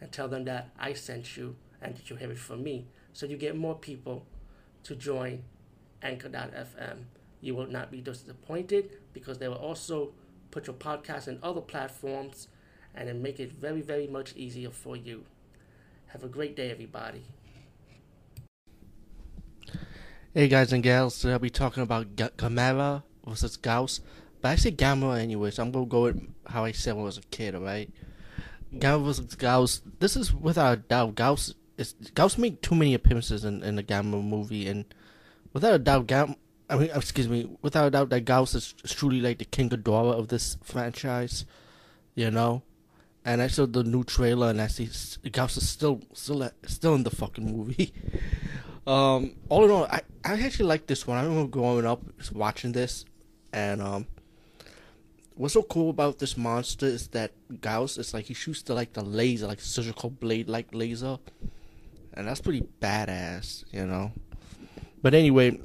and tell them that I sent you and that you have it from me. So you get more people to join Anchor.fm. You will not be disappointed because they will also put your podcast in other platforms and then make it very, very much easier for you. Have a great day, everybody. Hey guys and gals, today I'll be talking about G- Gamera versus Gaos. But I say Gamera anyway, so I'm gonna go with how I said when I was a kid, alright? Versus Gaos. This is without a doubt Gaos is Gaos made too many appearances in, in the Gamera movie and without a doubt Gam I mean excuse me, without a doubt that Gaos is truly like the King Ghidorah of this franchise. You know? And I saw the new trailer and I see Gaos is still still still in the fucking movie. um all in all I, I actually like this one. I remember growing up watching this and um what's so cool about this monster is that Gaos is like he shoots the like the laser, like surgical blade like laser. And that's pretty badass, you know. But anyway,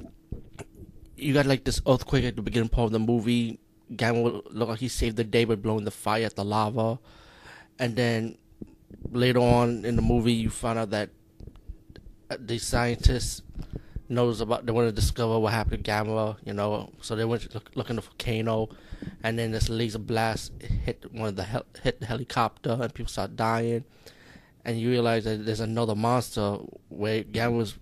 you got like this earthquake at the beginning part of the movie. Gamma look like he saved the day by blowing the fire at the lava. And then later on in the movie you find out that the scientists knows about they want to discover what happened to Gamera, you know. So they went look, look in the volcano, and then this laser blast hit one of the hel- hit the helicopter, and people start dying. And you realize that there's another monster where Gamera was,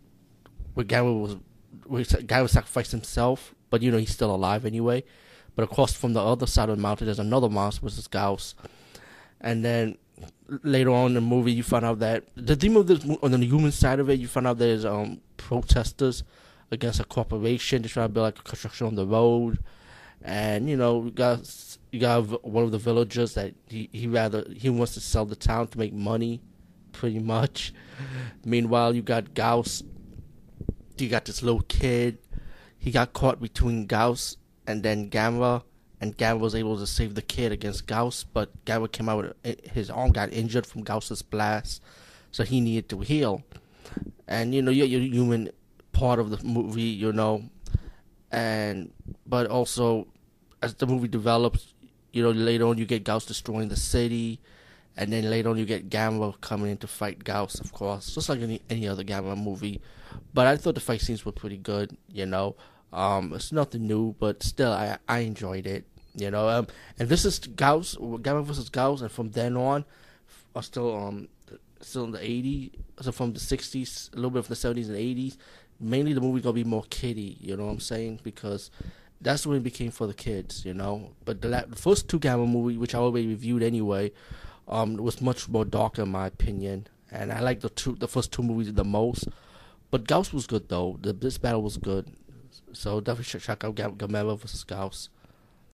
where Gamera was, where Gamera sacrificed himself, but you know he's still alive anyway. But across from the other side of the mountain, there's another monster, which is Gaos. And then later on in the movie, you find out that the theme of this on the human side of it, you find out there's um protesters against a corporation. They're trying to build like a construction on the road, and you know you got you got one of the villagers that he he rather he wants to sell the town to make money, pretty much. Meanwhile, you got Gaos. You got this little kid. He got caught between Gaos and then Gamera and Gamera was able to save the kid against Gaos, but Gamera came out with eh, his arm got injured from Gaos's blast, so he needed to heal. And you know, you're, human part of the movie, you know, and but also as the movie develops, you know, later on you get Gaos destroying the city, and then later on you get Gamera coming in to fight Gaos, of course, just like any any other Gamera movie. But I thought the fight scenes were pretty good, you know. Um, it's nothing new, but still, I I enjoyed it. You know, um, and this is Gaos, Gamera versus Gaos, and from then on, are still um still in the '80s, so from the '60s, a little bit from the '70s and '80s. Mainly, the movie gonna be more kiddie. You know what I'm saying? Because that's when it became for the kids. You know, but the, the first two Gamera movie, which I already reviewed anyway, um, was much more dark in my opinion, and I like the two the first two movies the most. But Gaos was good though. The, this battle was good. So definitely check out Gamera versus Gaos.